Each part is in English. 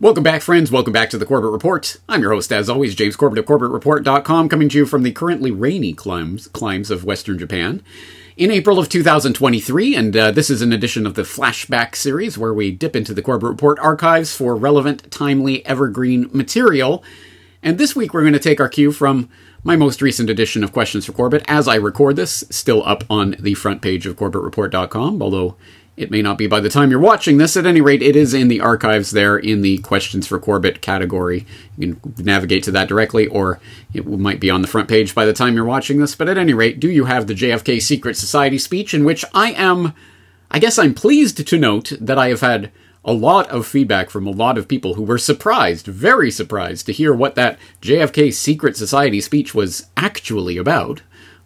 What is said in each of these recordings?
Welcome back, friends. Welcome back to the Corbett Report. I'm your host, as always, James Corbett of CorbettReport.com, coming to you from the currently rainy climes, climes of Western Japan in April of 2023. And uh, this is an edition of the Flashback series where we dip into the Corbett Report archives for relevant, timely, evergreen material. And this week we're going to take our cue from my most recent edition of Questions for Corbett as I record this, still up on the front page of CorbettReport.com, although it may not be by the time you're watching this. At any rate, it is in the archives there in the Questions for Corbett category. You can navigate to that directly, or it might be on the front page by the time you're watching this. But at any rate, do you have the JFK Secret Society speech in which I am, I guess I'm pleased to note that I have had a lot of feedback from a lot of people who were surprised, very surprised, to hear what that JFK Secret Society speech was actually about.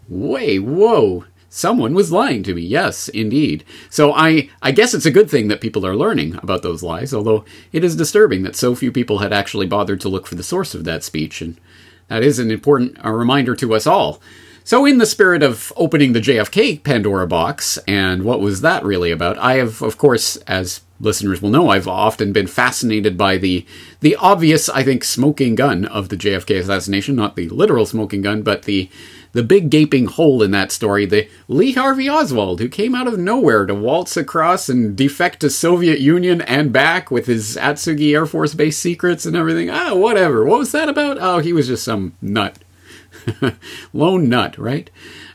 Way, whoa, someone was lying to me. Yes, indeed. So I, I guess it's a good thing that people are learning about those lies, although it is disturbing that so few people had actually bothered to look for the source of that speech, and that is an important reminder to us all. So, in the spirit of opening the JFK Pandora box, and what was that really about? I have, of course, as listeners will know, I've often been fascinated by the the obvious, I think, smoking gun of the JFK assassination, not the literal smoking gun, but the the big gaping hole in that story, the Lee Harvey Oswald, who came out of nowhere to waltz across and defect to Soviet Union and back with his Atsugi Air Force Base secrets and everything. Ah, whatever. What was that about? Oh, he was just some nut. Lone nut, right?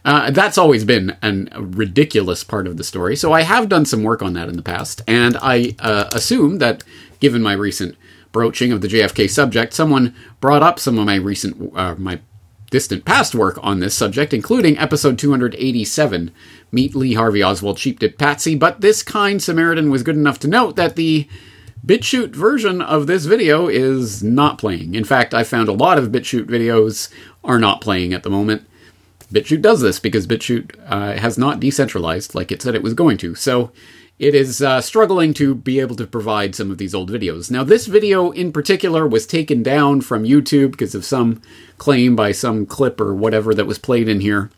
Uh, that's always been an, a ridiculous part of the story. So I have done some work on that in the past, and I uh, assume that given my recent broaching of the JFK subject, someone brought up some of my recent uh, my distant past work on this subject, including episode 287, Meet Lee Harvey Oswald Sheep Dip Patsy. But this kind Samaritan was good enough to note that the BitChute version of this video is not playing. In fact, I found a lot of BitChute videos are not playing at the moment. BitChute does this because BitChute uh, has not decentralized like it said it was going to. So it is uh, struggling to be able to provide some of these old videos. Now, this video in particular was taken down from YouTube because of some claim by some clip or whatever that was played in here,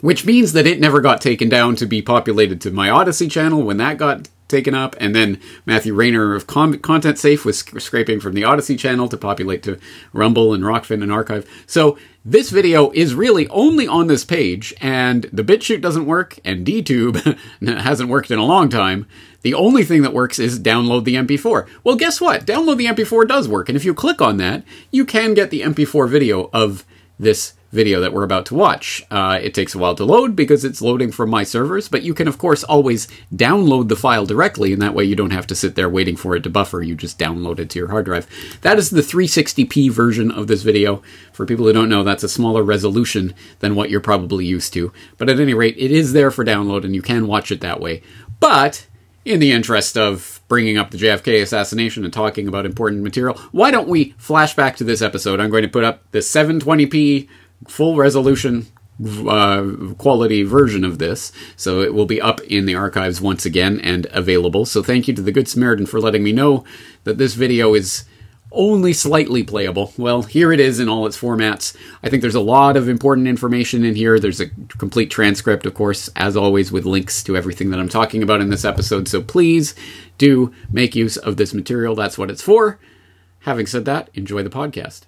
which means that it never got taken down to be populated to my Odysee channel when that got taken up, and then Matthew Rayner of Content Safe was scraping from the Odysee channel to populate to Rumble and Rokfin and Archive. So this video is really only on this page, and the BitChute doesn't work, and DTube hasn't worked in a long time. The only thing that works is download the MP4. Well, guess what? Download the MP4 does work, and if you click on that, you can get the MP4 video of this video that we're about to watch. Uh, it takes a while to load because it's loading from my servers, but you can, of course, always download the file directly, and that way you don't have to sit there waiting for it to buffer. You just download it to your hard drive. That is the 360p version of this video. For people who don't know, that's a smaller resolution than what you're probably used to. But at any rate, it is there for download, and you can watch it that way. But in the interest of bringing up the JFK assassination and talking about important material, why don't we flash back to this episode? I'm going to put up the 720p full resolution uh, quality version of this. So it will be up in the archives once again and available. So thank you to the Good Samaritan for letting me know that this video is only slightly playable. Well, here it is in all its formats. I think there's a lot of important information in here. There's a complete transcript, of course, as always, with links to everything that I'm talking about in this episode. So please do make use of this material. That's what it's for. Having said that, enjoy the podcast.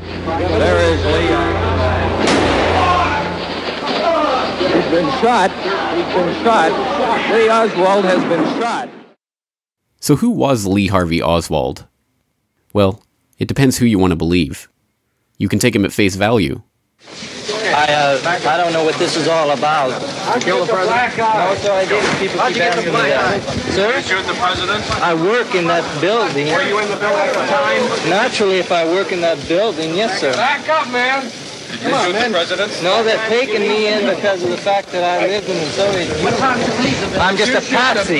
There is Lee. He's been shot. He's been shot. Lee Oswald has been shot. So, who was Lee Harvey Oswald? Well, it depends who you want to believe. You can take him at face value. I, uh, I don't know what this is all about. I kill the president. No, sir, I didn't. People How'd keep you get the asking me black that. eye? Sir, You shoot the president? I work in that building. Were you in the building at the time? Naturally, if I work in that building, yes, sir. Back up, man. Did you Come on, man. No, they're taking me in because of the fact that I lived in the Soviet Union. I'm just a patsy.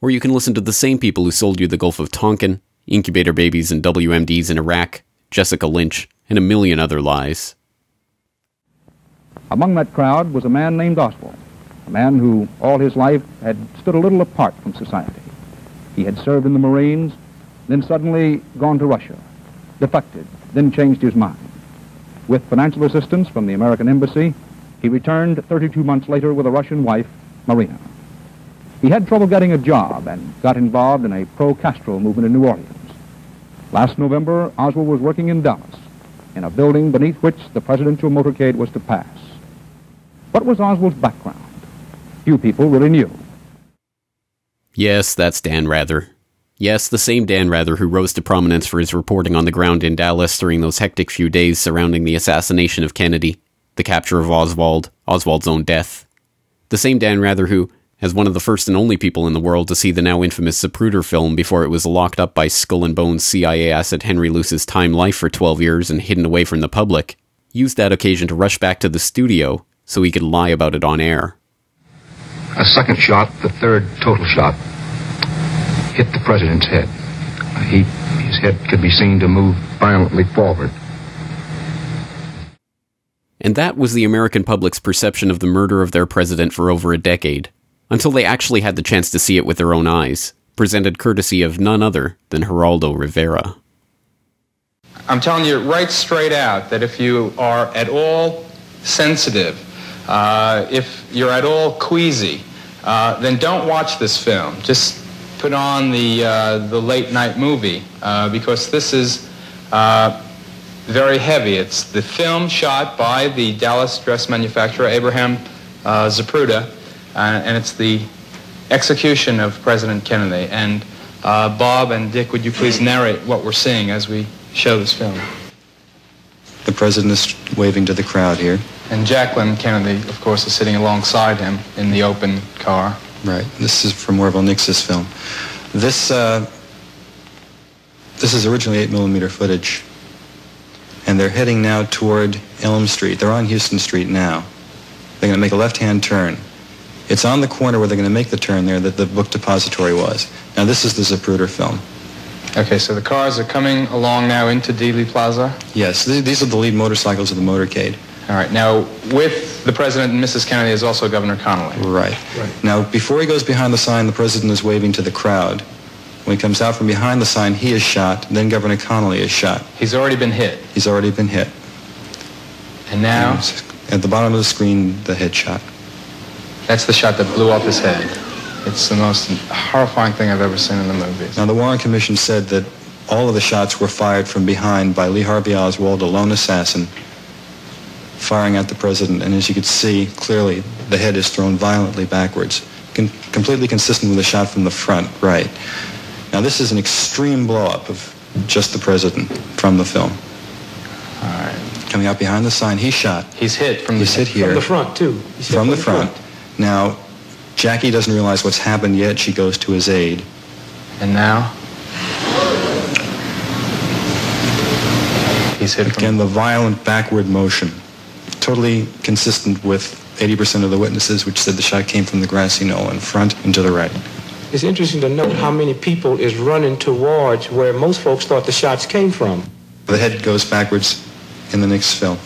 Or you can listen to the same people who sold you the Gulf of Tonkin, incubator babies and WMDs in Iraq, Jessica Lynch, and a million other lies. Among that crowd was a man named Oswald, a man who all his life had stood a little apart from society. He had served in the Marines, then suddenly gone to Russia, defected, then changed his mind. With financial assistance from the American Embassy, he returned 32 months later with a Russian wife, Marina. He had trouble getting a job and got involved in a pro-Castro movement in New Orleans. Last November, Oswald was working in Dallas, in a building beneath which the presidential motorcade was to pass. What was Oswald's background? Few people really knew. Yes, that's Dan Rather. Yes, the same Dan Rather who rose to prominence for his reporting on the ground in Dallas during those hectic few days surrounding the assassination of Kennedy, the capture of Oswald, Oswald's own death. The same Dan Rather who, as one of the first and only people in the world to see the now infamous Zapruder film before it was locked up by Skull and Bones CIA asset Henry Luce's Time Life for 12 years and hidden away from the public, used that occasion to rush back to the studio so he could lie about it on air. A second shot, the third total shot, hit the president's head. He, his head could be seen to move violently forward. And that was the American public's perception of the murder of their president for over a decade, until they actually had the chance to see it with their own eyes, presented courtesy of none other than Geraldo Rivera. I'm telling you right straight out that if you are at all sensitive, uh, if you're at all queasy, uh, then don't watch this film. Just put on the uh, the late night movie uh, because this is uh, very heavy. It's the film shot by the Dallas dress manufacturer Abraham uh, Zapruder, uh, and it's the execution of President Kennedy. And uh, Bob and Dick, would you please narrate what we're seeing as we show this film? The president is waving to the crowd here. And Jacqueline Kennedy, of course, is sitting alongside him in the open car. Right. This is from Orville Nix's film. This uh, this is originally eight millimeter footage, and they're heading now toward Elm Street. They're on Houston Street now. They're going to make a left-hand turn. It's on the corner where they're going to make the turn there that the book depository was. Now this is the Zapruder film. Okay, so the cars are coming along now into Dealey Plaza. Yes, th- these are the lead motorcycles of the motorcade. All right, now with the president and Mrs. Kennedy is also Governor Connolly. Right. right. Now, before he goes behind the sign, the president is waving to the crowd. When he comes out from behind the sign, he is shot. Then Governor Connolly is shot. He's already been hit. He's already been hit. And now, At the bottom of the screen, the headshot. That's the shot that blew off his head. It's the most horrifying thing I've ever seen in the movies. Now, the Warren Commission said that all of the shots were fired from behind by Lee Harvey Oswald, a lone assassin, firing at the president. And as you could see, clearly, the head is thrown violently backwards, con- completely consistent with a shot from the front, right. Now, this is an extreme blow-up of just the president from the film. All right. Coming out behind the sign, he's shot. He's hit from He's the hit here. From the front, too. You said From the front. Now, Jackie doesn't realize what's happened yet. She goes to his aid. And now, he's hit from Again, the violent backward motion, totally consistent with 80% of the witnesses, which said the shot came from the grassy knoll in front and to the right. It's interesting to note how many people is running towards where most folks thought the shots came from. The head goes backwards in the next film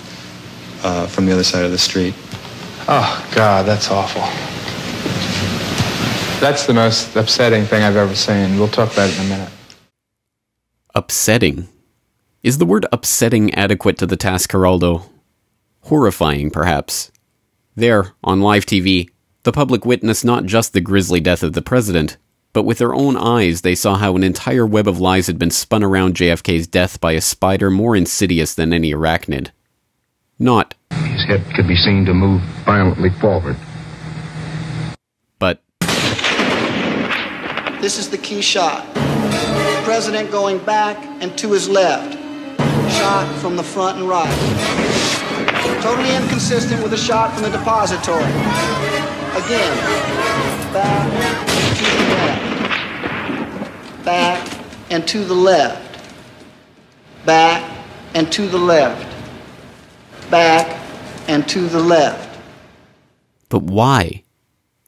uh, from the other side of the street. Oh, God, that's awful. That's the most upsetting thing I've ever seen. We'll talk about it in a minute. Upsetting. Is the word upsetting adequate to the task, Geraldo? Horrifying, perhaps. There, on live TV, the public witnessed not just the grisly death of the president, but with their own eyes they saw how an entire web of lies had been spun around JFK's death by a spider more insidious than any arachnid. Not, His head could be seen to move violently forward. but This is the key shot. President going back and to his left. Shot from the front and right. Totally inconsistent with a shot from the depository. Again, back to the left. Back and to the left. back and to the left, back and to the left. But why?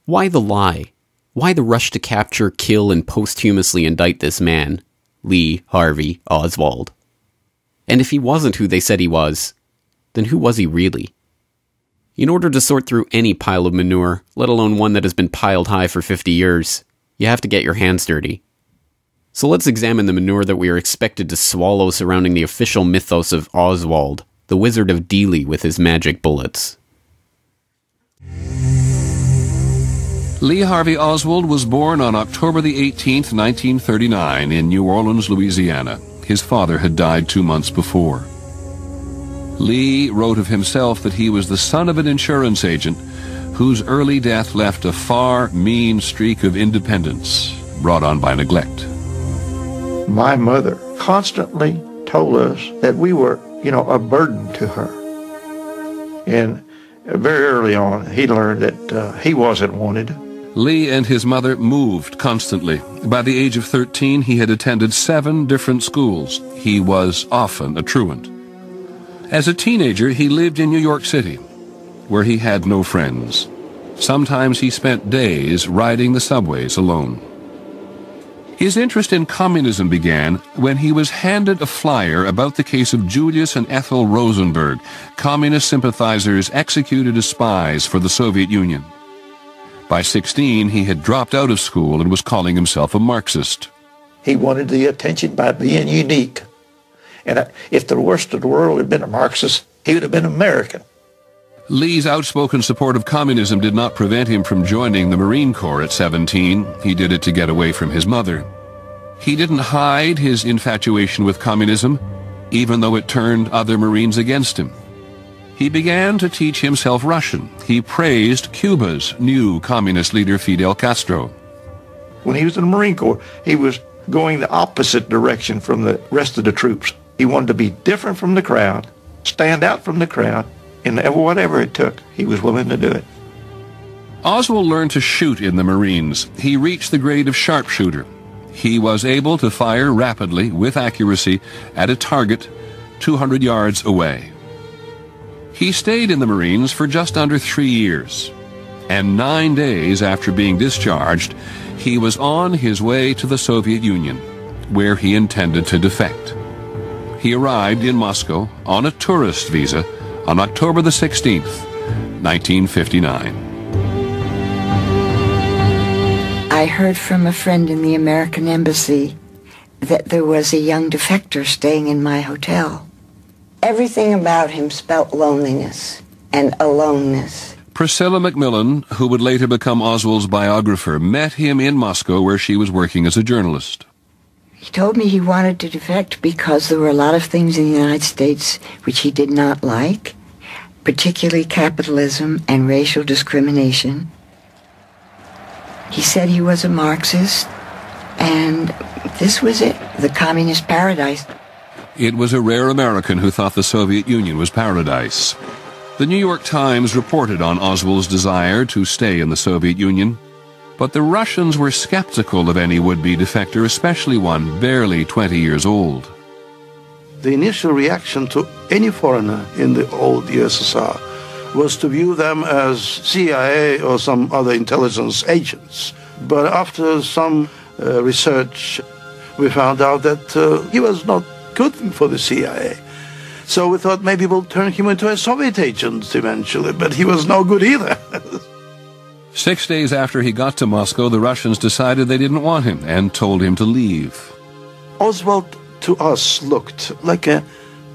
Why the lie? Why the rush to capture, kill, and posthumously indict this man, Lee Harvey Oswald? And if he wasn't who they said he was, then who was he really? In order to sort through any pile of manure, let alone one that has been piled high for 50 years, you have to get your hands dirty. So let's examine the manure that we are expected to swallow surrounding the official mythos of Oswald, the Wizard of Dealey with his magic bullets. Lee Harvey Oswald was born on October the 18th, 1939, in New Orleans, Louisiana. His father had died two months before. Lee wrote of himself that he was the son of an insurance agent whose early death left a far, mean streak of independence brought on by neglect. My mother constantly told us that we were, you know, a burden to her. And very early on, he learned that uh, he wasn't wanted. Lee and his mother moved constantly. By the age of 13, he had attended seven different schools. He was often a truant. As a teenager, he lived in New York City, where he had no friends. Sometimes he spent days riding the subways alone. His interest in communism began when he was handed a flyer about the case of Julius and Ethel Rosenberg, communist sympathizers executed as spies for the Soviet Union. By 16, he had dropped out of school and was calling himself a Marxist. He wanted the attention by being unique. And uh, if the worst of the world had been a Marxist, he would have been American. Lee's outspoken support of communism did not prevent him from joining the Marine Corps at 17. He did it to get away from his mother. He didn't hide his infatuation with communism, even though it turned other Marines against him. He began to teach himself Russian. He praised Cuba's new communist leader Fidel Castro. When he was in the Marine Corps, he was going the opposite direction from the rest of the troops. He wanted to be different from the crowd, stand out from the crowd, and whatever it took, he was willing to do it. Oswald learned to shoot in the Marines. He reached the grade of sharpshooter. He was able to fire rapidly, with accuracy, at a target 200 yards away. He stayed in the Marines for just under three years, and nine days after being discharged, he was on his way to the Soviet Union, where he intended to defect. He arrived in Moscow on a tourist visa on October the 16th, 1959. I heard from a friend in the American Embassy that there was a young defector staying in my hotel. Everything about him spelt loneliness and aloneness. Priscilla McMillan, who would later become Oswald's biographer, met him in Moscow where she was working as a journalist. He told me he wanted to defect because there were a lot of things in the United States which he did not like, particularly capitalism and racial discrimination. He said he was a Marxist, and this was it, the communist paradise. It was a rare American who thought the Soviet Union was paradise. The New York Times reported on Oswald's desire to stay in the Soviet Union, but the Russians were skeptical of any would-be defector, especially one barely 20 years old. The initial reaction to any foreigner in the old USSR was to view them as CIA or some other intelligence agents. But after some uh, research, we found out that uh, he was not good for the CIA. So we thought maybe we'll turn him into a Soviet agent eventually, but he was no good either. Six days after he got to Moscow, the Russians decided they didn't want him and told him to leave. Oswald, to us, looked like a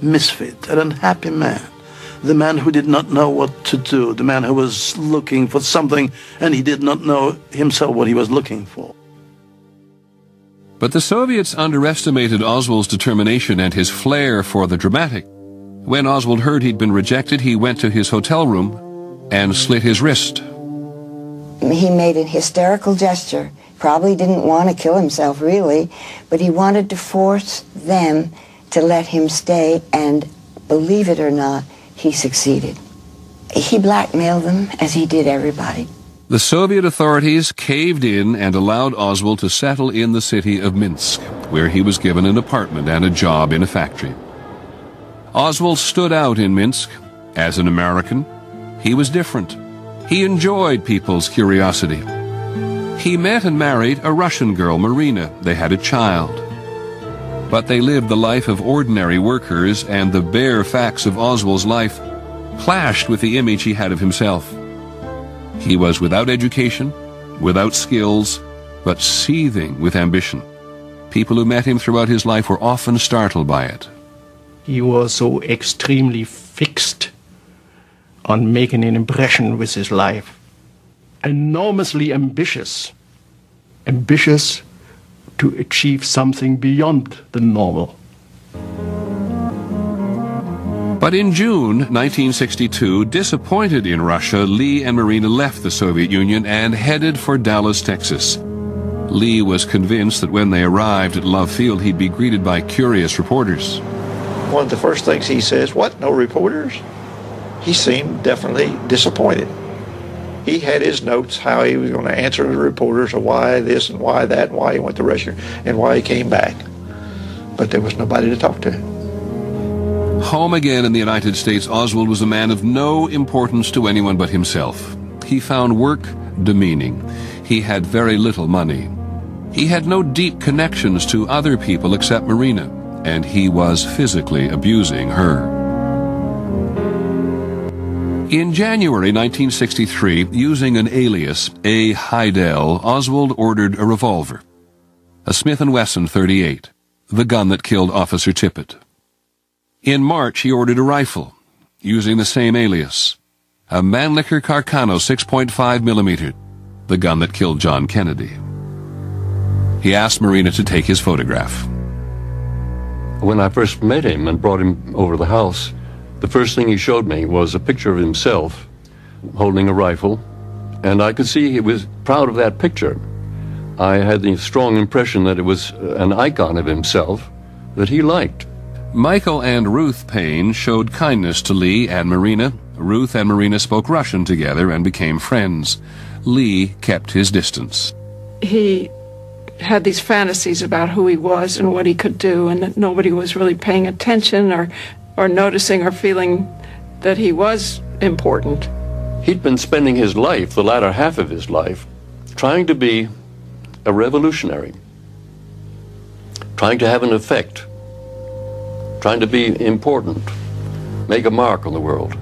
misfit, an unhappy man. The man who did not know what to do, the man who was looking for something and he did not know himself what he was looking for. But the Soviets underestimated Oswald's determination and his flair for the dramatic. When Oswald heard he'd been rejected, he went to his hotel room and slit his wrist. He made an hysterical gesture. Probably didn't want to kill himself, really, but he wanted to force them to let him stay, and believe it or not, he succeeded. He blackmailed them, as he did everybody. The Soviet authorities caved in and allowed Oswald to settle in the city of Minsk, where he was given an apartment and a job in a factory. Oswald stood out in Minsk. As an American, he was different. He enjoyed people's curiosity. He met and married a Russian girl, Marina. They had a child. But they lived the life of ordinary workers, and the bare facts of Oswald's life clashed with the image he had of himself. He was without education, without skills, but seething with ambition. People who met him throughout his life were often startled by it. He was so extremely fixed on making an impression with his life. Enormously ambitious. Ambitious to achieve something beyond the normal. But in June 1962, disappointed in Russia, Lee and Marina left the Soviet Union and headed for Dallas, Texas. Lee was convinced that when they arrived at Love Field, he'd be greeted by curious reporters. One of the first things he says, What, no reporters? He seemed definitely disappointed. He had his notes how he was going to answer the reporters of why this and why that, and why he went to Russia, and why he came back. But there was nobody to talk to. Home again in the United States, Oswald was a man of no importance to anyone but himself. He found work demeaning. He had very little money. He had no deep connections to other people except Marina, and he was physically abusing her. In January 1963, using an alias, A. Hidell, Oswald ordered a revolver, a Smith & Wesson 38, the gun that killed Officer Tippit. In March, he ordered a rifle, using the same alias, a Mannlicher Carcano 6.5 millimeter, the gun that killed John Kennedy. He asked Marina to take his photograph. When I first met him and brought him over the house, the first thing he showed me was a picture of himself holding a rifle, and I could see he was proud of that picture. I had the strong impression that it was uh, an icon of himself that he liked. Michael and Ruth Paine showed kindness to Lee and Marina. Ruth and Marina spoke Russian together and became friends. Lee kept his distance. He had these fantasies about who he was and what he could do, and that nobody was really paying attention or or noticing or feeling that he was important. He'd been spending his life, the latter half of his life, trying to be a revolutionary, trying to have an effect, trying to be important, make a mark on the world.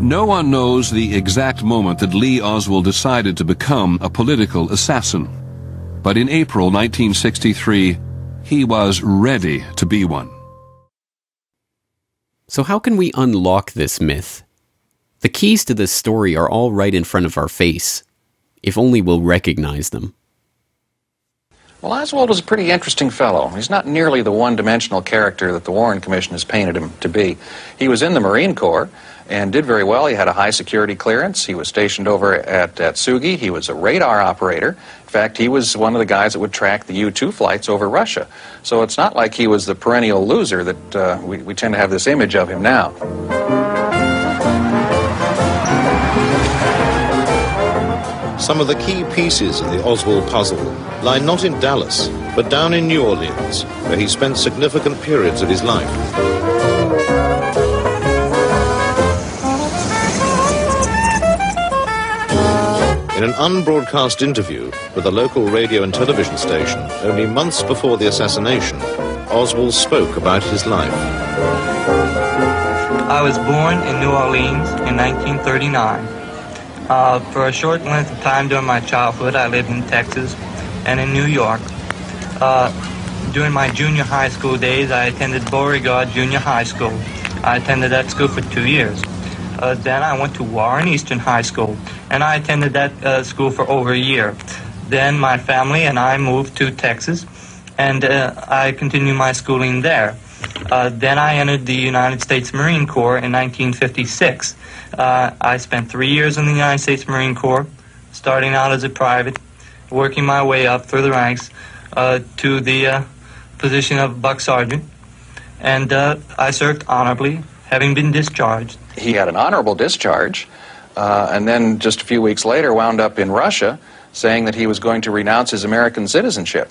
No one knows the exact moment that Lee Oswald decided to become a political assassin. But in April 1963, he was ready to be one. So, how can we unlock this myth? The keys to this story are all right in front of our face, if only we'll recognize them. Well, Oswald was a pretty interesting fellow. He's not nearly the one dimensional character that the Warren Commission has painted him to be. He was in the Marine Corps and did very well. He had a high security clearance. He was stationed over at, Atsugi. He was a radar operator. In fact, he was one of the guys that would track the U 2 flights over Russia. So it's not like he was the perennial loser that uh, we, we tend to have this image of him now. Some of the key pieces of the Oswald puzzle lie not in Dallas, but down in New Orleans, where he spent significant periods of his life. In an unbroadcast interview with a local radio and television station only months before the assassination, Oswald spoke about his life. I was born in New Orleans in 1939. Uh, for a short length of time during my childhood, I lived in Texas and in New York. Uh, during my junior high school days, I attended Beauregard Junior High School. I attended that school for two years. Uh, then I went to Warren Easton High School, and I attended that uh, school for over a year. Then my family and I moved to Texas, and uh, I continued my schooling there. Uh, then I entered the United States Marine Corps in 1956. Uh, I spent three years in the United States Marine Corps, starting out as a private, working my way up through the ranks uh, to the position of buck sergeant, and I served honorably, having been discharged he had an honorable discharge, uh, and then just a few weeks later wound up in Russia saying that he was going to renounce his American citizenship.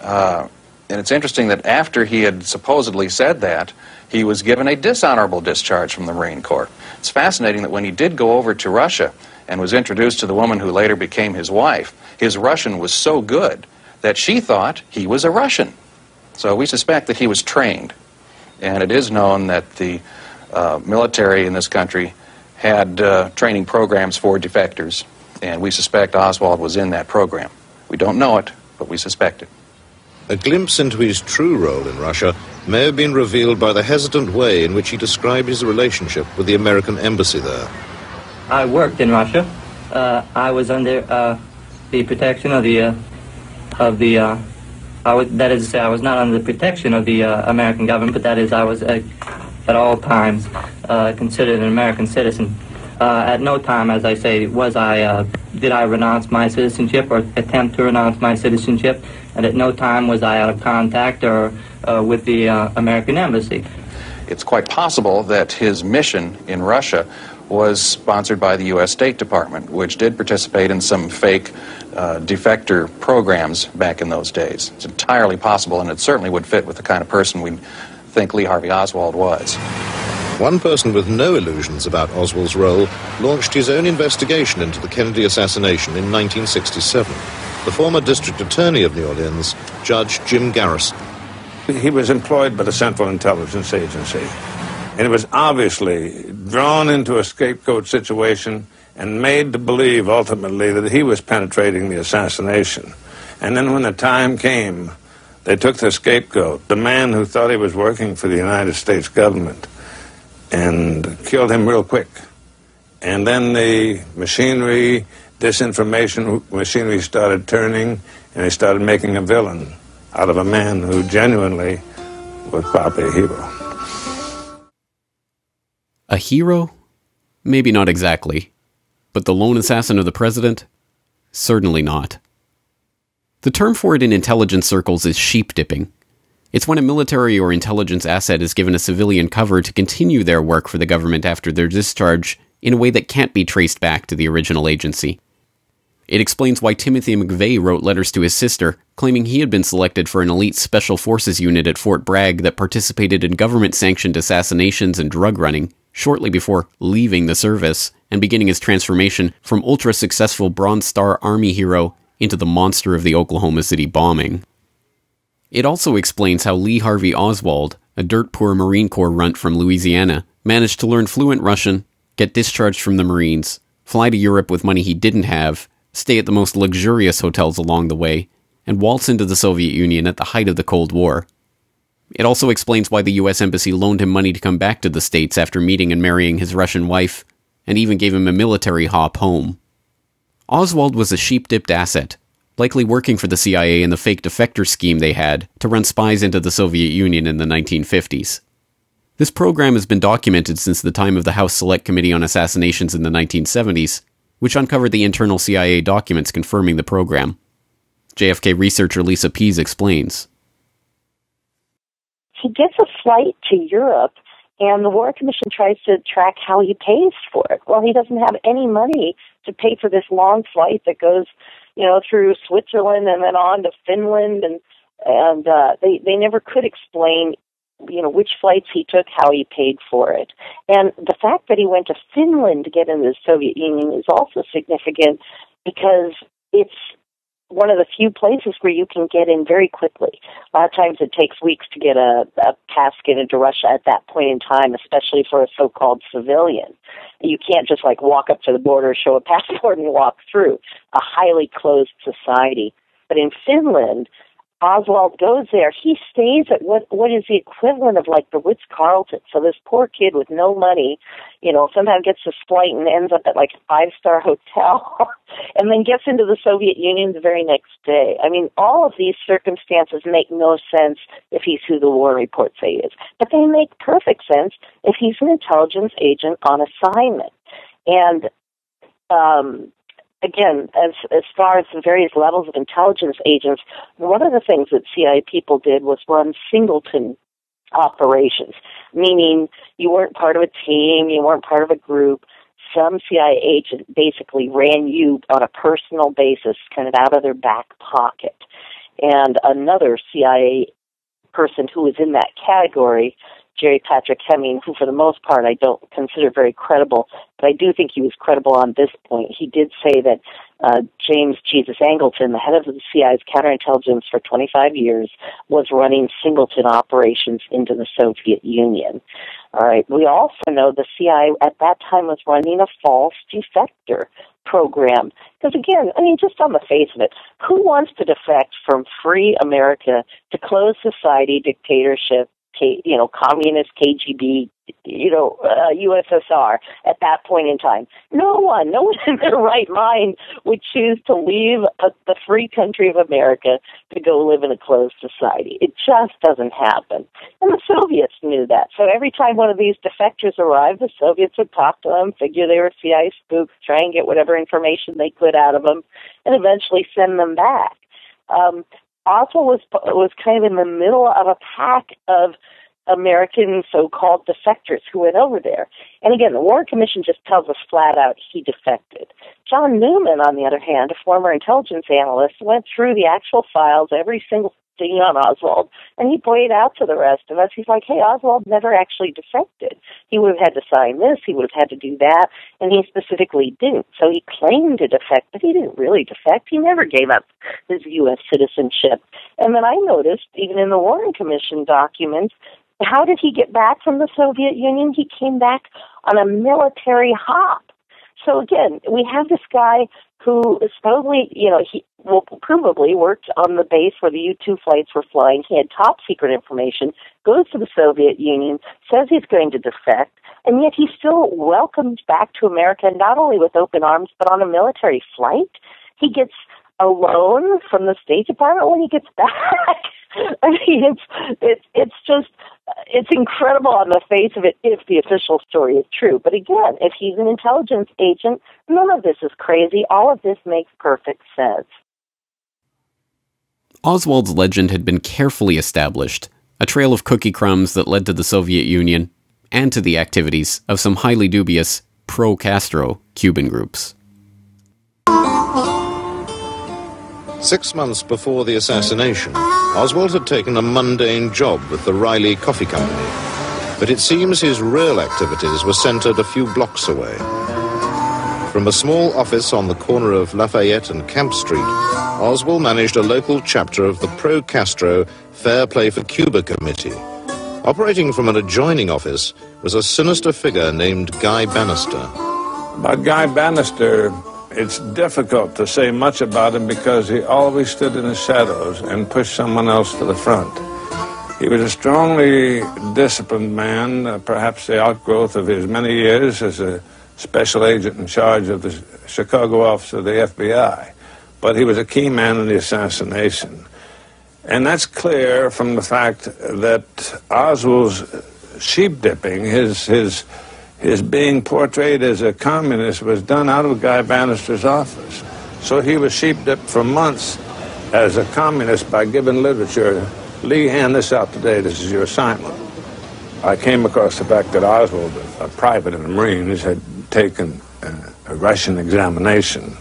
Uh, And it's interesting that after he had supposedly said that, he was given a dishonorable discharge from the Marine Corps. It's fascinating that when he did go over to Russia and was introduced to the woman who later became his wife, his Russian was so good that she thought he was a Russian. So we suspect that he was trained. And it is known that the uh, military in this country had uh, training programs for defectors, and we suspect Oswald was in that program. We don't know it, but we suspect it. A glimpse into his true role in Russia may have been revealed by the hesitant way in which he described his relationship with the American embassy there. I worked in Russia. Uh, I was under uh, the protection of the uh, of the. Uh, I was, that is to say, I was not under the protection of the uh, American government, but that is, I was uh, at all times uh, considered an American citizen. Uh, at no time, as I say, was I uh, did I renounce my citizenship or attempt to renounce my citizenship, and at no time was I out of contact or with the American embassy. It's quite possible that his mission in Russia was sponsored by the U.S. State Department, which did participate in some fake uh, defector programs back in those days. It's entirely possible, and it certainly would fit with the kind of person we think Lee Harvey Oswald was. One person with no illusions about Oswald's role launched his own investigation into the Kennedy assassination in 1967. The former district attorney of New Orleans, Judge Jim Garrison. He was employed by the Central Intelligence Agency and it was obviously drawn into a scapegoat situation and made to believe ultimately that he was penetrating the assassination. And then when the time came, they took the scapegoat, the man who thought he was working for the United States government, and killed him real quick. And then the machinery, disinformation machinery started turning, and they started making a villain out of a man who genuinely was probably a hero. A hero? Maybe not exactly. But the lone assassin of the president? Certainly not. The term for it in intelligence circles is sheep dipping. It's when a military or intelligence asset is given a civilian cover to continue their work for the government after their discharge in a way that can't be traced back to the original agency. It explains why Timothy McVeigh wrote letters to his sister, claiming he had been selected for an elite special forces unit at Fort Bragg that participated in government sanctioned assassinations and drug running, shortly before leaving the service and beginning his transformation from ultra successful Bronze Star Army hero into the monster of the Oklahoma City bombing. It also explains how Lee Harvey Oswald, a dirt poor Marine Corps runt from Louisiana, managed to learn fluent Russian, get discharged from the Marines, fly to Europe with money he didn't have, stay at the most luxurious hotels along the way, and waltz into the Soviet Union at the height of the Cold War, it also explains why the US Embassy loaned him money to come back to the States after meeting and marrying his Russian wife, and even gave him a military hop home. Oswald was a sheep dipped asset, likely working for the CIA in the fake defector scheme they had to run spies into the Soviet Union in the 1950s. This program has been documented since the time of the House Select Committee on Assassinations in the 1970s, which uncovered the internal CIA documents confirming the program. JFK researcher Lisa Pease explains he gets a flight to Europe and the War Commission tries to track how he pays for it. Well, he doesn't have any money to pay for this long flight that goes, you know, through Switzerland and then on to Finland. And and uh they they never could explain you know which flights he took how he paid for it. And the fact that he went to finland to get into the soviet union is also significant because it's one of the few places where you can get in very quickly. A lot of times it takes weeks to get a, a pass get into Russia at that point in time, especially for a so-called civilian. You can't just like walk up to the border, show a passport, and walk through. A highly closed society. But in Finland, Oswald goes there, he stays at what what is the equivalent of like the Ritz Carlton. So this poor kid with no money, you know, somehow gets this flight and ends up at like a five star hotel and then gets into the Soviet Union the very next day. I mean, all of these circumstances make no sense if he's who the war reports say he is. But they make perfect sense if he's an intelligence agent on assignment. And um again, as as far as the various levels of intelligence agents, one of the things that CIA people did was run singleton operations, meaning you weren't part of a team, you weren't part of a group. Some CIA agent basically ran you on a personal basis, kind of out of their back pocket. And another CIA person who was in that category, Gerry Patrick Hemming, who for the most part I don't consider very credible, but I do think he was credible on this point. He did say that uh, James Jesus Angleton, the head of the CIA's counterintelligence for 25 years, was running singleton operations into the Soviet Union. All right. We also know the CIA at that time was running a false defector program. Because again, I mean, just on the face of it, who wants to defect from free America to closed society dictatorship You know, communist KGB, you know, uh, USSR at that point in time. No one, no one in their right mind would choose to leave a, the free country of America to go live in a closed society. It just doesn't happen. And the Soviets knew that. So every time one of these defectors arrived, the Soviets would talk to them, figure they were CIA spooks, try and get whatever information they could out of them, and eventually send them back. Um, Oswald was was kind of in the middle of a pack of American so-called defectors who went over there. And again, the Warren Commission just tells us flat out he defected. John Newman, on the other hand, a former intelligence analyst, went through the actual files, every single on Oswald, and he pointed out to the rest of us, he's like, hey, Oswald never actually defected. He would have had to sign this, he would have had to do that, and he specifically didn't. So he claimed to defect, but he didn't really defect. He never gave up his U.S. citizenship. And then I noticed, even in the Warren Commission documents, how did he get back from the Soviet Union? He came back on a military hop. So again, we have this guy who supposedly, you know, he well, provably worked on the base where the U-2 flights were flying. He had top secret information, goes to the Soviet Union, says he's going to defect, and yet he's still welcomed back to America, not only with open arms, but on a military flight. He gets a loan from the State Department when he gets back. I mean, it's it's it's just it's incredible on the face of it if the official story is true. But again, if he's an intelligence agent, none of this is crazy. All of this makes perfect sense. Oswald's legend had been carefully established, a trail of cookie crumbs that led to the Soviet Union and to the activities of some highly dubious pro Castro Cuban groups. Six months before the assassination, Oswald had taken a mundane job with the Reily Coffee Company, but it seems his real activities were centered a few blocks away. From a small office on the corner of Lafayette and Camp Street, Oswald managed a local chapter of the pro-Castro Fair Play for Cuba Committee. Operating from an adjoining office was a sinister figure named Guy Banister. But Guy Banister, it's difficult to say much about him because he always stood in the shadows and pushed someone else to the front. He was a strongly disciplined man, uh, perhaps the outgrowth of his many years as a special agent in charge of the Chicago office of the FBI. But he was a key man in the assassination. And that's clear from the fact that Oswald's sheep dipping, his, his his being portrayed as a communist was done out of Guy Banister's office. So he was sheep dipped for months as a communist by giving literature. Lee, hand this out today. This is your assignment. I came across the fact that Oswald, a private in the Marines, had taken uh, a Russian examination.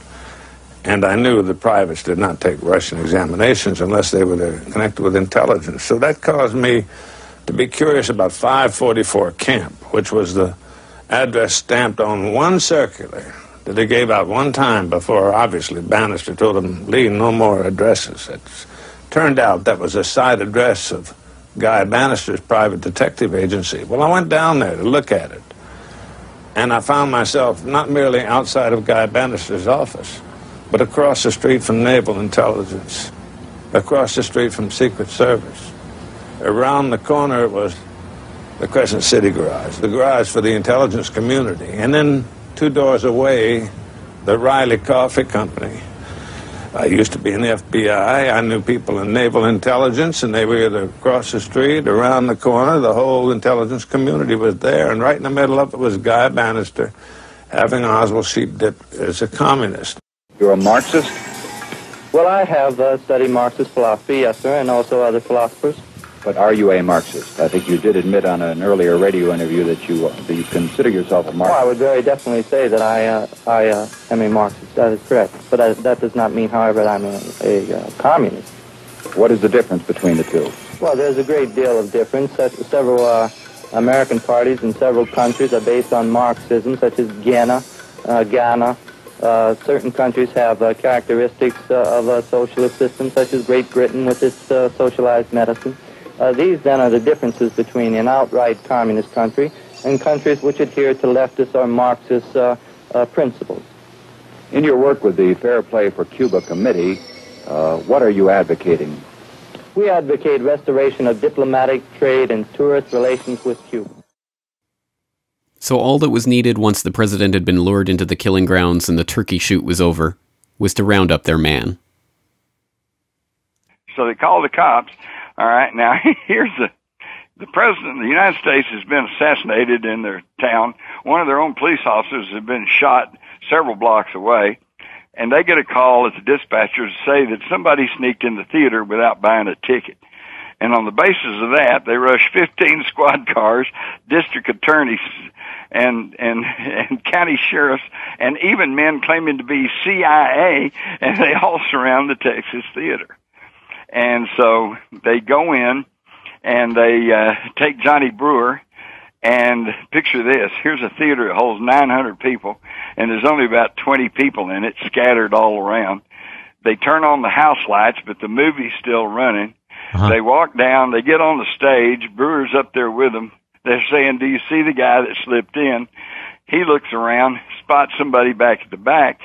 And I knew the privates did not take Russian examinations unless they were connected with intelligence. So that caused me to be curious about 544 Camp, which was the address stamped on one circular that he gave out one time before, obviously, Banister told him, Lee, no more addresses. It turned out that was a side address of Guy Banister's private detective agency. Well, I went down there to look at it, and I found myself not merely outside of Guy Banister's office, but across the street from Naval Intelligence, across the street from Secret Service. Around the corner was the Crescent City garage, the garage for the intelligence community. And then two doors away, the Reily Coffee Company. I used to be in the FBI. I knew people in naval intelligence, and they were either across the street, around the corner. The whole intelligence community was there, and right in the middle of it was Guy Banister having Oswald Sheep Dip as a communist. You're a Marxist? Well, I have uh, studied Marxist philosophy, yes, sir, and also other philosophers. But are you a Marxist? I think you did admit on an earlier radio interview that you that you consider yourself a Marxist. Well, I would very definitely say that I uh, I uh, am a Marxist. That is correct. But that, that does not mean, however, that I'm a, a uh, communist. What is the difference between the two? Well, there's a great deal of difference. Several uh, American parties in several countries are based on Marxism, such as Ghana, uh, Ghana. Uh, certain countries have uh, characteristics uh, of a socialist system, such as Great Britain with its uh, socialized medicine. Uh, these then are the differences between an outright communist country and countries which adhere to leftist or Marxist uh, uh, principles. In your work with the Fair Play for Cuba Committee, uh, what are you advocating? We advocate restoration of diplomatic, trade, and tourist relations with Cuba. So all that was needed once the president had been lured into the killing grounds and the turkey shoot was over was to round up their man. So they called the cops. All right, now here's the the president of the United States has been assassinated in their town. One of their own police officers has been shot several blocks away and they get a call at the dispatcher to say that somebody sneaked in the theater without buying a ticket. And on the basis of that, they rush 15 squad cars, district attorneys, and and and county sheriffs, and even men claiming to be CIA, and they all surround the Texas theater. And so they go in, and they uh, take Johnny Brewer, and picture this. Here's a theater that holds 900 people, and there's only about 20 people in it, scattered all around. They turn on the house lights, but the movie's still running. Uh-huh. They walk down, they get on the stage, Brewer's up there with them. They're saying, Do you see the guy that slipped in? He looks around, spots somebody back at the back,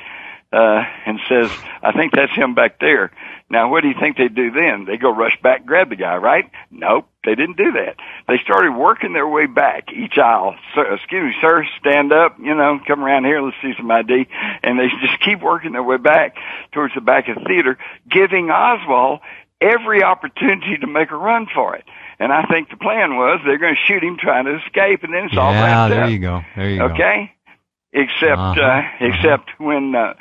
uh, and says, I think that's him back there. Now, what do you think they do then? They go rush back, grab the guy, right? Nope, they didn't do that. They started working their way back each aisle. Sir, excuse me, sir, stand up, you know, come around here, let's see some ID. And they just keep working their way back towards the back of the theater, giving Oswald every opportunity to make a run for it. And I think the plan was they're going to shoot him trying to escape, and then it's yeah, all wrapped there up. you go. There you okay? go. Okay? Except Uh-huh. uh, except when uh,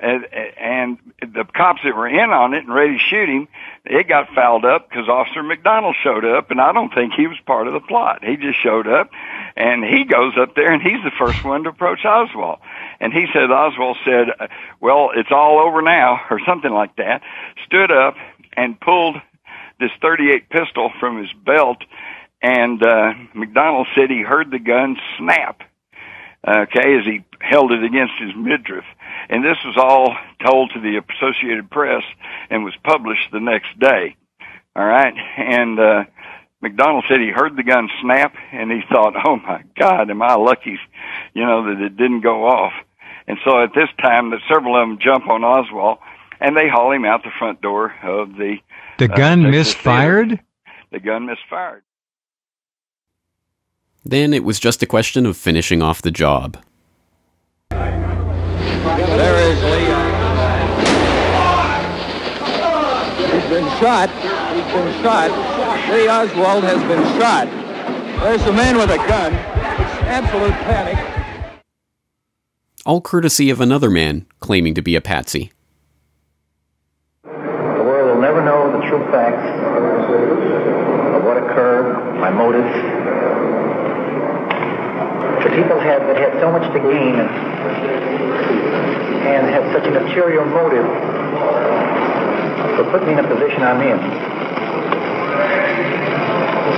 and, and the cops that were in on it and ready to shoot him, it got fouled up because Officer McDonald showed up, and I don't think he was part of the plot. He just showed up, and he goes up there, and he's the first one to approach Oswald, and he said Oswald said, uh, "Well, it's all over now," or something like that. Stood up and pulled this 38 pistol from his belt, and uh, McDonald said he heard the gun snap okay, as he held it against his midriff. And this was all told to the Associated Press and was published the next day. All right. And, uh, McDonald said he heard the gun snap and he thought, oh my God, am I lucky, you know, that it didn't go off. And so at this time, that several of them jump on Oswald and they haul him out the front door of the. The uh, gun Texas misfired? Theater. The gun misfired. Then it was just a question of finishing off the job. There is Lee. He's been shot. He's been shot. Lee Oswald has been shot. There's a man with a gun. It's absolute panic. All courtesy of another man claiming to be a patsy. The world will never know the true facts of what occurred, my motives. For people have, that had so much to gain and, and have such an ulterior motive for putting me in a position I'm in,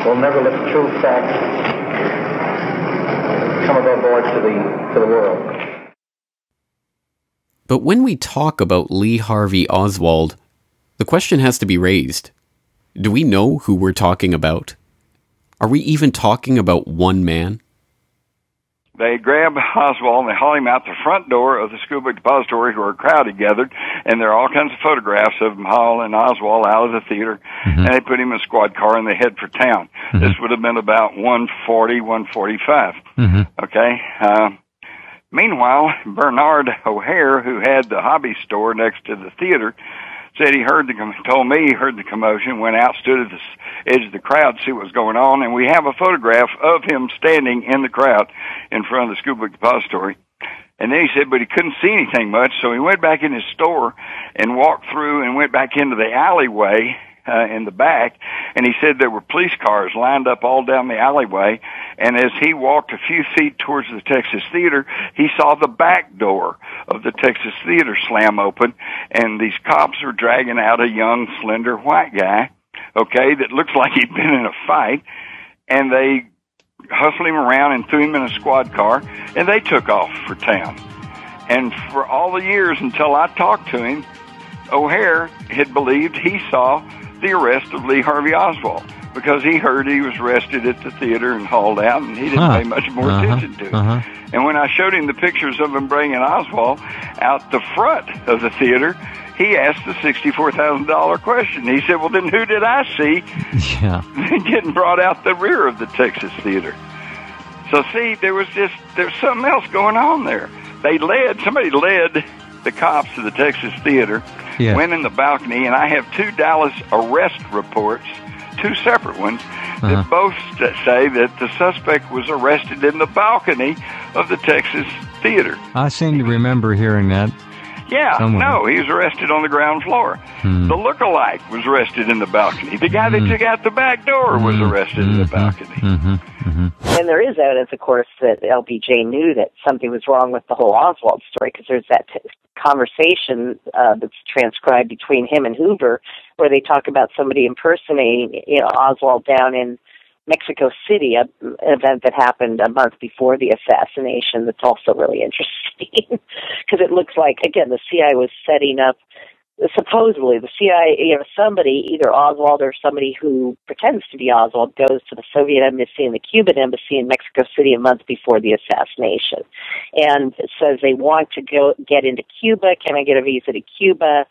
will never let the true facts come above board to the, to the world. But when we talk about Lee Harvey Oswald, the question has to be raised. Do we know who we're talking about? Are we even talking about one man? They grab Oswald and they haul him out the front door of the school book depository where a crowd had gathered, and there are all kinds of photographs of them hauling Oswald out of the theater, mm-hmm. and they put him in a squad car and they head for town. Mm-hmm. This would have been about 140, 145. Mm-hmm. Okay. Uh, meanwhile, Bernard O'Hare, who had the hobby store next to the theater, said he heard the told me he heard the commotion, went out, stood at the edge of the crowd see what was going on, and we have a photograph of him standing in the crowd in front of the school book depository. And then he said, but he couldn't see anything much, so he went back in his store and walked through and went back into the alleyway uh, in the back, and he said there were police cars lined up all down the alleyway. And as he walked a few feet towards the Texas Theater, he saw the back door of the Texas Theater slam open, and these cops were dragging out a young, slender white guy okay, that looks like he'd been in a fight, and they hustled him around and threw him in a squad car, and they took off for town. And for all the years until I talked to him, O'Hare had believed he saw the arrest of Lee Harvey Oswald because he heard he was arrested at the theater and hauled out, and he didn't Huh. pay much more Uh-huh. attention to it. Uh-huh. And when I showed him the pictures of him bringing Oswald out the front of the theater, he asked the sixty-four thousand dollar question. He said, "Well, then who did I see Yeah. getting brought out the rear of the Texas theater?" So see, there was just there's something else going on there. They led somebody led the cops to the Texas theater, Yeah. went in the balcony, and I have two Dallas arrest reports, two separate ones, Uh-huh. that both say that the suspect was arrested in the balcony of the Texas theater. I seem to remember hearing that. Yeah, Somewhere. no, he was arrested on the ground floor. Hmm. The look-alike was arrested in the balcony. The guy that took out the back door was Hmm. arrested in the balcony. Mm-hmm. Mm-hmm. And there is evidence, of course, that LBJ knew that something was wrong with the whole Oswald story because there's that t- conversation uh, that's transcribed between him and Hoover where they talk about somebody impersonating you know, Oswald down in Mexico City, a, event that happened a month before the assassination. That's also really interesting because it looks like, again, the CIA was setting up supposedly the CIA, you know, somebody, either Oswald or somebody who pretends to be Oswald, goes to the Soviet embassy and the Cuban embassy in Mexico City a month before the assassination, and says they want to go get into Cuba. Can I get a visa to Cuba?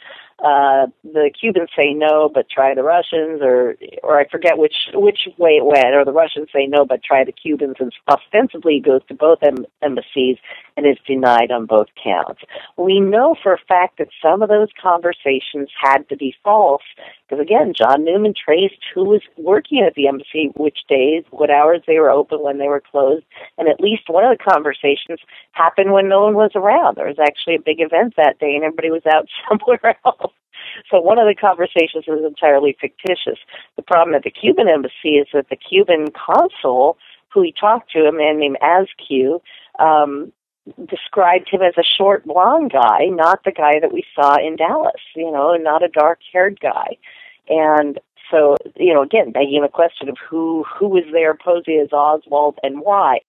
Uh, the Cubans say no, but try the Russians, or or I forget which which way it went. Or the Russians say no, but try the Cubans, and ostensibly goes to both em- embassies and is denied on both counts. We know for a fact that some of those conversations had to be false because again, John Newman traced who was working at the embassy, which days, what hours they were open, when they were closed, and at least one of the conversations happened when no one was around. There was actually a big event that day, and everybody was out somewhere else. So one of the conversations was entirely fictitious. The problem at the Cuban embassy is that the Cuban consul, who he talked to, a man named Azcue, um, described him as a short blonde guy, not the guy that we saw in Dallas, you know, not a dark haired guy. And so, you know, again, begging the question of who who was there posing as Oswald and why.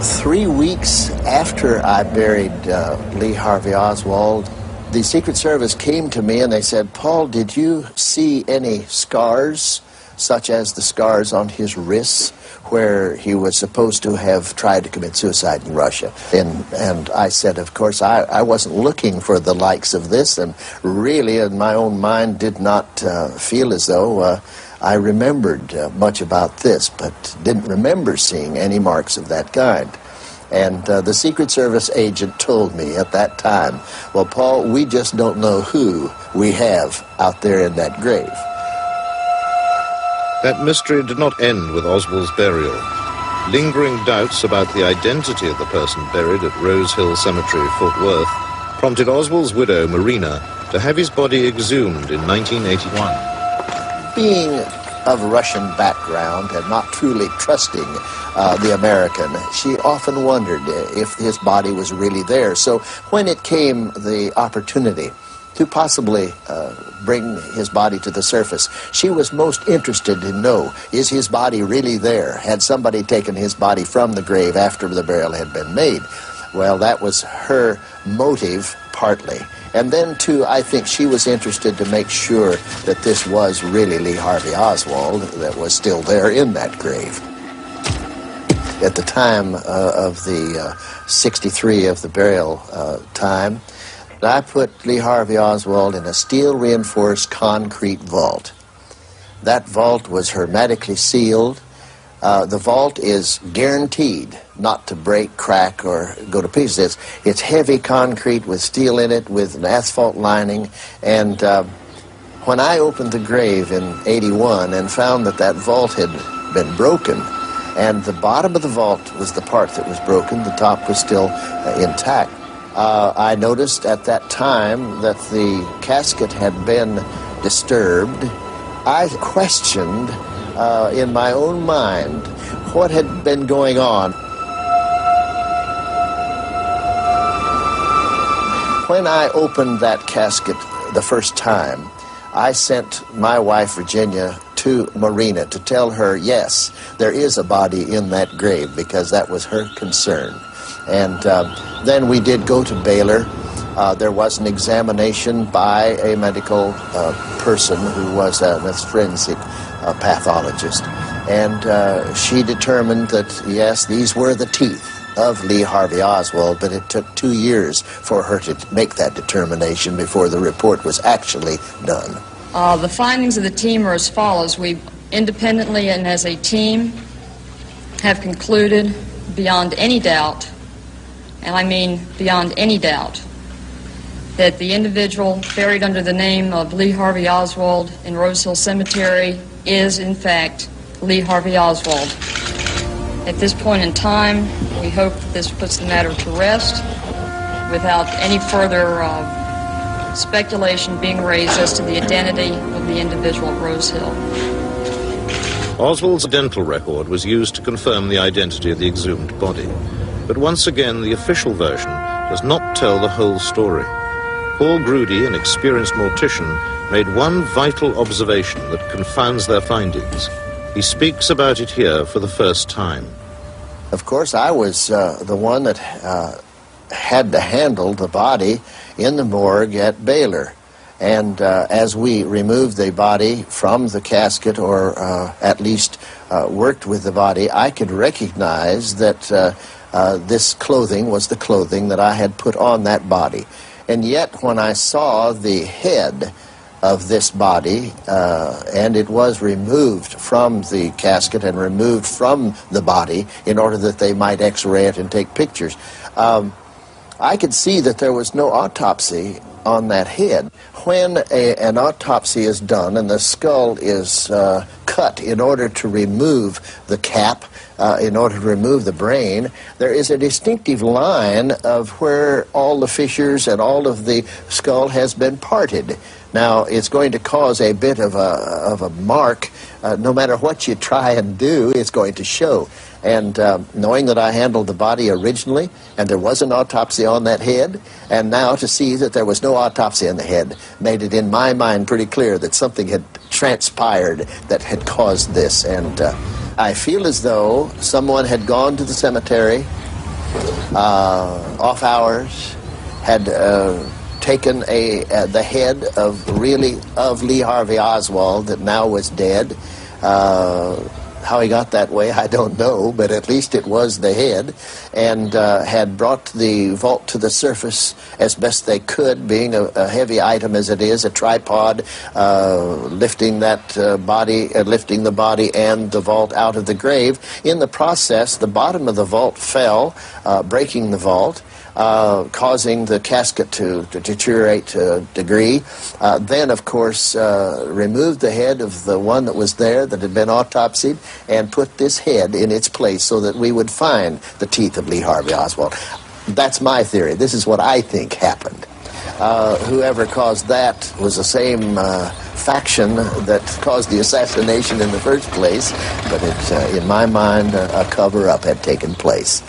Three weeks after I buried uh, Lee Harvey Oswald, the Secret Service came to me and they said, Paul, did you see any scars, such as the scars on his wrists, where he was supposed to have tried to commit suicide in Russia? And, and I said, of course, I, I wasn't looking for the likes of this, and really, in my own mind, did not uh, feel as though. Uh, I remembered uh, much about this, but didn't remember seeing any marks of that kind. And uh, the Secret Service agent told me at that time, well, Paul, we just don't know who we have out there in that grave. That mystery did not end with Oswald's burial. Lingering doubts about the identity of the person buried at Rose Hill Cemetery, Fort Worth, prompted Oswald's widow, Marina, to have his body exhumed in 1981. Being of Russian background and not truly trusting uh, the American, she often wondered if his body was really there. So when it came the opportunity to possibly uh, bring his body to the surface, she was most interested to know is his body really there? Had somebody taken his body from the grave after the burial had been made? Well, that was her motive, partly. And then, too, I think she was interested to make sure that this was really Lee Harvey Oswald that was still there in that grave. At the time uh, of the uh, 63 of the burial uh, time, I put Lee Harvey Oswald in a steel reinforced concrete vault. That vault was hermetically sealed. Uh, the vault is guaranteed not to break, crack, or go to pieces. It's, it's heavy concrete with steel in it, with an asphalt lining. And uh, when I opened the grave in 81 and found that that vault had been broken, and the bottom of the vault was the part that was broken, the top was still uh, intact. Uh, I noticed at that time that the casket had been disturbed. I questioned uh, in my own mind what had been going on. When I opened that casket the first time, I sent my wife, Virginia, to Marina to tell her, yes, there is a body in that grave because that was her concern. And um, then we did go to Baylor. Uh, there was an examination by a medical uh, person who was a, a forensic uh, pathologist. And uh, she determined that, yes, these were the teeth of Lee Harvey Oswald, but it took two years for her to make that determination before the report was actually done. Uh, the findings of the team are as follows. We independently and as a team have concluded beyond any doubt, and I mean beyond any doubt, that the individual buried under the name of Lee Harvey Oswald in Rose Hill Cemetery is, in fact, Lee Harvey Oswald. At this point in time, we hope that this puts the matter to rest without any further uh, speculation being raised as to the identity of the individual at Rose Hill. Oswald's dental record was used to confirm the identity of the exhumed body. But once again, the official version does not tell the whole story. Paul Groody, an experienced mortician, made one vital observation that confounds their findings. He speaks about it here for the first time. Of course, I was uh, the one that uh, had to handle the body in the morgue at Baylor. And uh, as we removed the body from the casket, or uh, at least uh, worked with the body, I could recognize that uh, this clothing was the clothing that I had put on that body. And yet, when I saw the head of this body, uh, and it was removed from the casket and removed from the body in order that they might x ray it and take pictures. Um, I could see that there was no autopsy on that head. When a, an autopsy is done and the skull is uh, cut in order to remove the cap, uh, in order to remove the brain, there is a distinctive line of where all the fissures and all of the skull has been parted. Now, it's going to cause a bit of a, of a mark. Uh, no matter what you try and do, it's going to show. And uh, knowing that I handled the body originally, and there was an autopsy on that head, and now to see that there was no autopsy on the head made it in my mind pretty clear that something had transpired that had caused this. And uh, I feel as though someone had gone to the cemetery uh, off hours, had uh, taken a uh, the head of really of Lee Harvey Oswald that now was dead. Uh, how he got that way, I don't know, but at least it was the head, and uh, had brought the vault to the surface as best they could, being a, a heavy item as it is, a tripod, uh, lifting that uh, body, uh, lifting the body and the vault out of the grave. In the process, the bottom of the vault fell, uh, breaking the vault uh, causing the casket to, to deteriorate to a degree. Uh, then, of course, uh, removed the head of the one that was there that had been autopsied and put this head in its place so that we would find the teeth of Lee Harvey Oswald. That's my theory. This is what I think happened. Uh, whoever caused that was the same uh, faction that caused the assassination in the first place, but it, uh, in my mind, a cover up had taken place.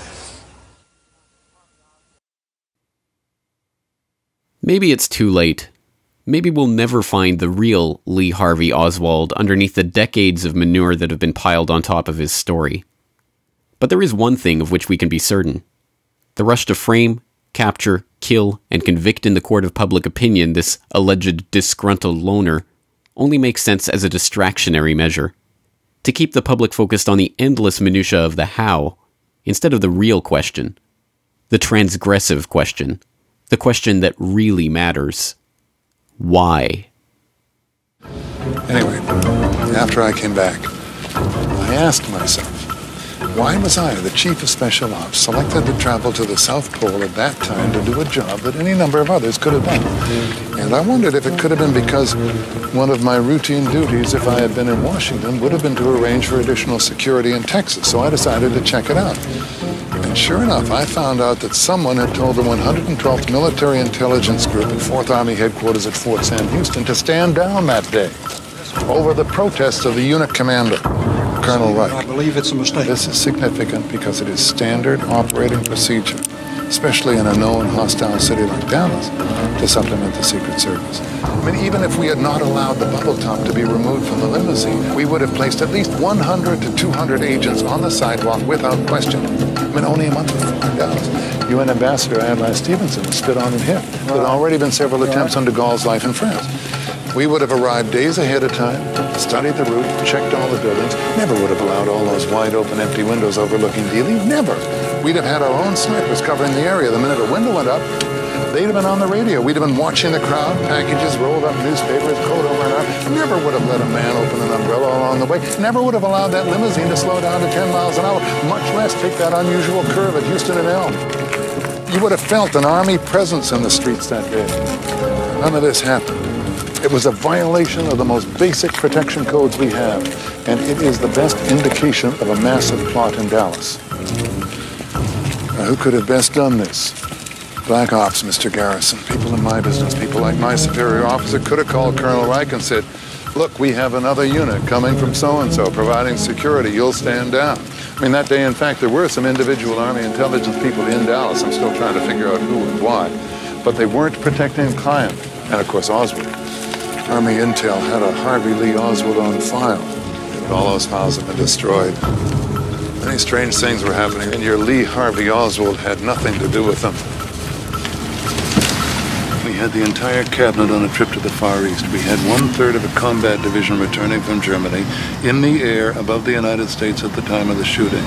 Maybe it's too late. Maybe we'll never find the real Lee Harvey Oswald underneath the decades of manure that have been piled on top of his story. But there is one thing of which we can be certain. The rush to frame, capture, kill, and convict in the court of public opinion this alleged disgruntled loner only makes sense as a distractionary measure. To keep the public focused on the endless minutiae of the how, instead of the real question. The transgressive question the question that really matters why? Anyway, after I came back, I asked myself, why was I, the chief of special ops, selected to travel to the South Pole at that time to do a job that any number of others could have done? And I wondered if it could have been because one of my routine duties, if I had been in Washington, would have been to arrange for additional security in Texas. So I decided to check it out. And sure enough, I found out that someone had told the 112th Military Intelligence Group at 4th Army Headquarters at Fort Sam Houston to stand down that day over the protests of the unit commander, Colonel Reich. I believe it's a mistake. This is significant because it is standard operating procedure especially in a known hostile city like Dallas, to supplement the Secret Service. I mean, even if we had not allowed the bubble top to be removed from the limousine, we would have placed at least 100 to 200 agents on the sidewalk without question. I mean, only a month before in Dallas. UN Ambassador Adlai Stevenson was spit on and hit. There had already been several attempts on de Gaulle's life in France. We would have arrived days ahead of time, studied the route, checked all the buildings, never would have allowed all those wide open empty windows overlooking Dealey. Never. We'd have had our own snipers covering the area. The minute a window went up, they'd have been on the radio. We'd have been watching the crowd, packages rolled up, newspapers, coat over and arm. Never would have let a man open an umbrella along the way. Never would have allowed that limousine to slow down to 10 miles an hour, much less take that unusual curve at Houston and Elm. You would have felt an army presence in the streets that day. None of this happened. It was a violation of the most basic protection codes we have, and it is the best indication of a massive plot in Dallas. Now, who could have best done this? Black Ops, Mr. Garrison. People in my business, people like my superior officer could have called Colonel Reich and said, look, we have another unit coming from so-and-so providing security. You'll stand down. I mean, that day, in fact, there were some individual Army intelligence people in Dallas. I'm still trying to figure out who and why. But they weren't protecting the client. And, of course, Oswald. Army Intel had a Harvey Lee Oswald on file. But all those files have been destroyed. Many strange things were happening, and your Lee Harvey Oswald had nothing to do with them. We had the entire cabinet on a trip to the Far East. We had one-third of a combat division returning from Germany in the air above the United States at the time of the shooting.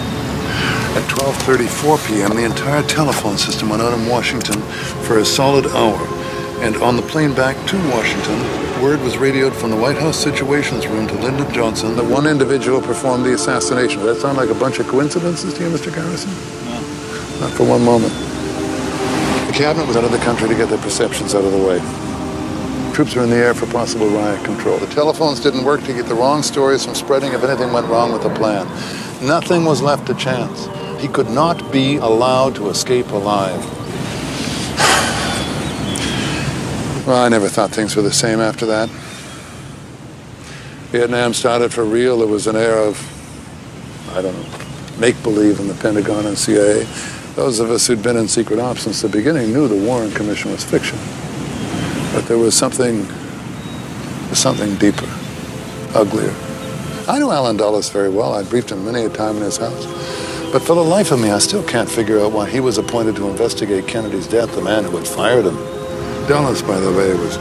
At 12.34 p.m., the entire telephone system went out in Washington for a solid hour. And on the plane back to Washington, word was radioed from the White House Situations Room to Lyndon Johnson that one individual performed the assassination. Does that sound like a bunch of coincidences to you, Mr. Garrison? No. Not for one moment. The cabinet was out of the country to get their perceptions out of the way. Troops were in the air for possible riot control. The telephones didn't work to get the wrong stories from spreading if anything went wrong with the plan. Nothing was left to chance. He could not be allowed to escape alive. Well, I never thought things were the same after that. Vietnam started for real. There was an air of, I don't know, make-believe in the Pentagon and CIA. Those of us who'd been in secret ops since the beginning knew the Warren Commission was fiction. But there was something, something deeper, uglier. I knew Allen Dulles very well. I briefed him many a time in his house. But for the life of me, I still can't figure out why he was appointed to investigate Kennedy's death, the man who had fired him. Dulles, by the way, was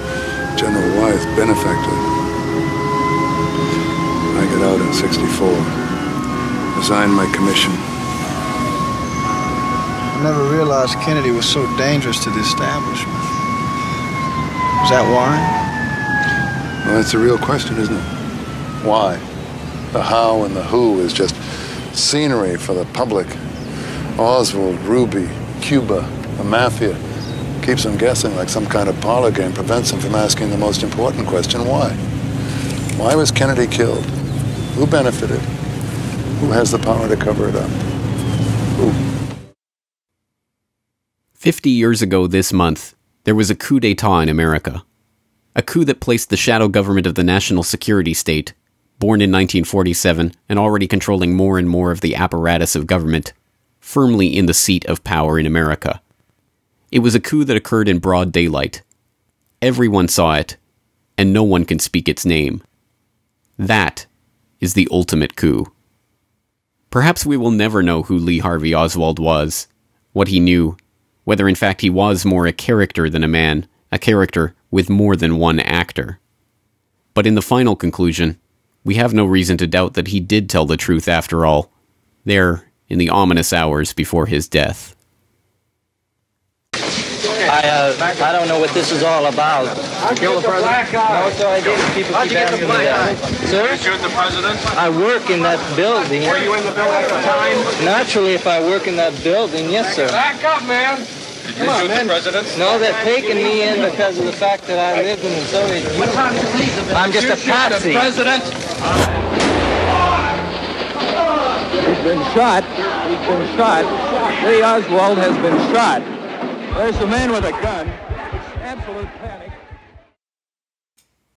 General Y's benefactor. I got out in 64. Resigned my commission. I never realized Kennedy was so dangerous to the establishment. Is that why? Well, that's a real question, isn't it? Why? The how and the who is just scenery for the public. Oswald, Ruby, Cuba, the mafia. Keeps them guessing like some kind of parlor game, prevents them from asking the most important question, why? Why was Kennedy killed? Who benefited? Who has the power to cover it up? Who? Fifty years ago this month, there was a coup d'etat in America. A coup that placed the shadow government of the National Security State, born in 1947 and already controlling more and more of the apparatus of government, firmly in the seat of power in America. It was a coup that occurred in broad daylight. Everyone saw it, and no one can speak its name. That is the ultimate coup. Perhaps we will never know who Lee Harvey Oswald was, what he knew, whether in fact he was more a character than a man, a character with more than one actor. But in the final conclusion, we have no reason to doubt that he did tell the truth after all, there in the ominous hours before his death. I, uh, I don't know what this is all about. I kill the president? No, sir, I didn't. People How'd keep get asking me black that. Sir? Did you shoot the president? I work in that building. Were you in the building at the time? Naturally, if I work in that building, yes, sir. Back up, man. Did you shoot the president? No, they're taking me in because of the fact that I lived in the Soviet Union. I'm just a patsy. president? He's been shot. He's been shot. Lee Oswald has been shot. There's a man with a gun. Absolute panic.